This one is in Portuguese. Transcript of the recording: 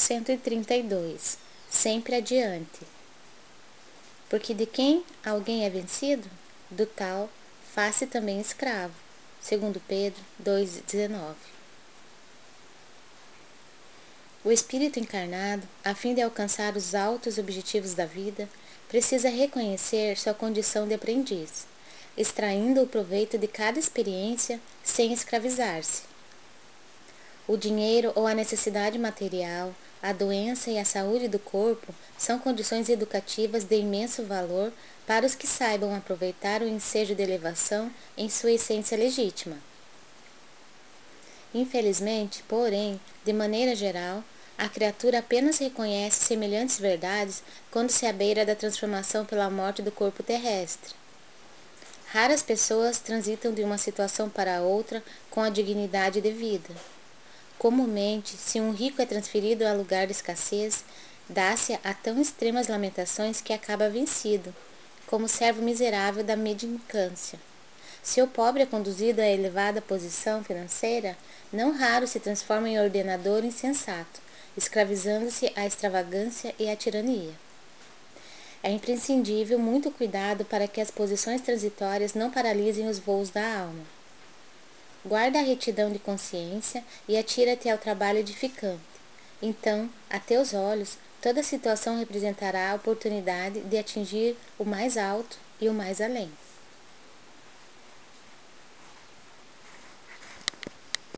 132 Sempre adiante. Porque de quem alguém é vencido, do tal faça também escravo. Segundo Pedro 2:19. O espírito encarnado, a fim de alcançar os altos objetivos da vida, precisa reconhecer sua condição de aprendiz, extraindo o proveito de cada experiência sem escravizar-se. O dinheiro ou a necessidade material, a doença e a saúde do corpo são condições educativas de imenso valor para os que saibam aproveitar o ensejo de elevação em sua essência legítima. Infelizmente, porém, de maneira geral, a criatura apenas reconhece semelhantes verdades quando se abeira da transformação pela morte do corpo terrestre. Raras pessoas transitam de uma situação para outra com a dignidade devida. Comumente, se um rico é transferido a lugar de escassez, dá-se a tão extremas lamentações que acaba vencido, como servo miserável da mendicância. Se o pobre é conduzido a elevada posição financeira, não raro se transforma em ordenador insensato, escravizando-se à extravagância e à tirania. É imprescindível muito cuidado para que as posições transitórias não paralisem os voos da alma. Guarda a retidão de consciência e atira-te ao trabalho edificante. Então, a teus olhos, toda situação representará a oportunidade de atingir o mais alto e o mais além.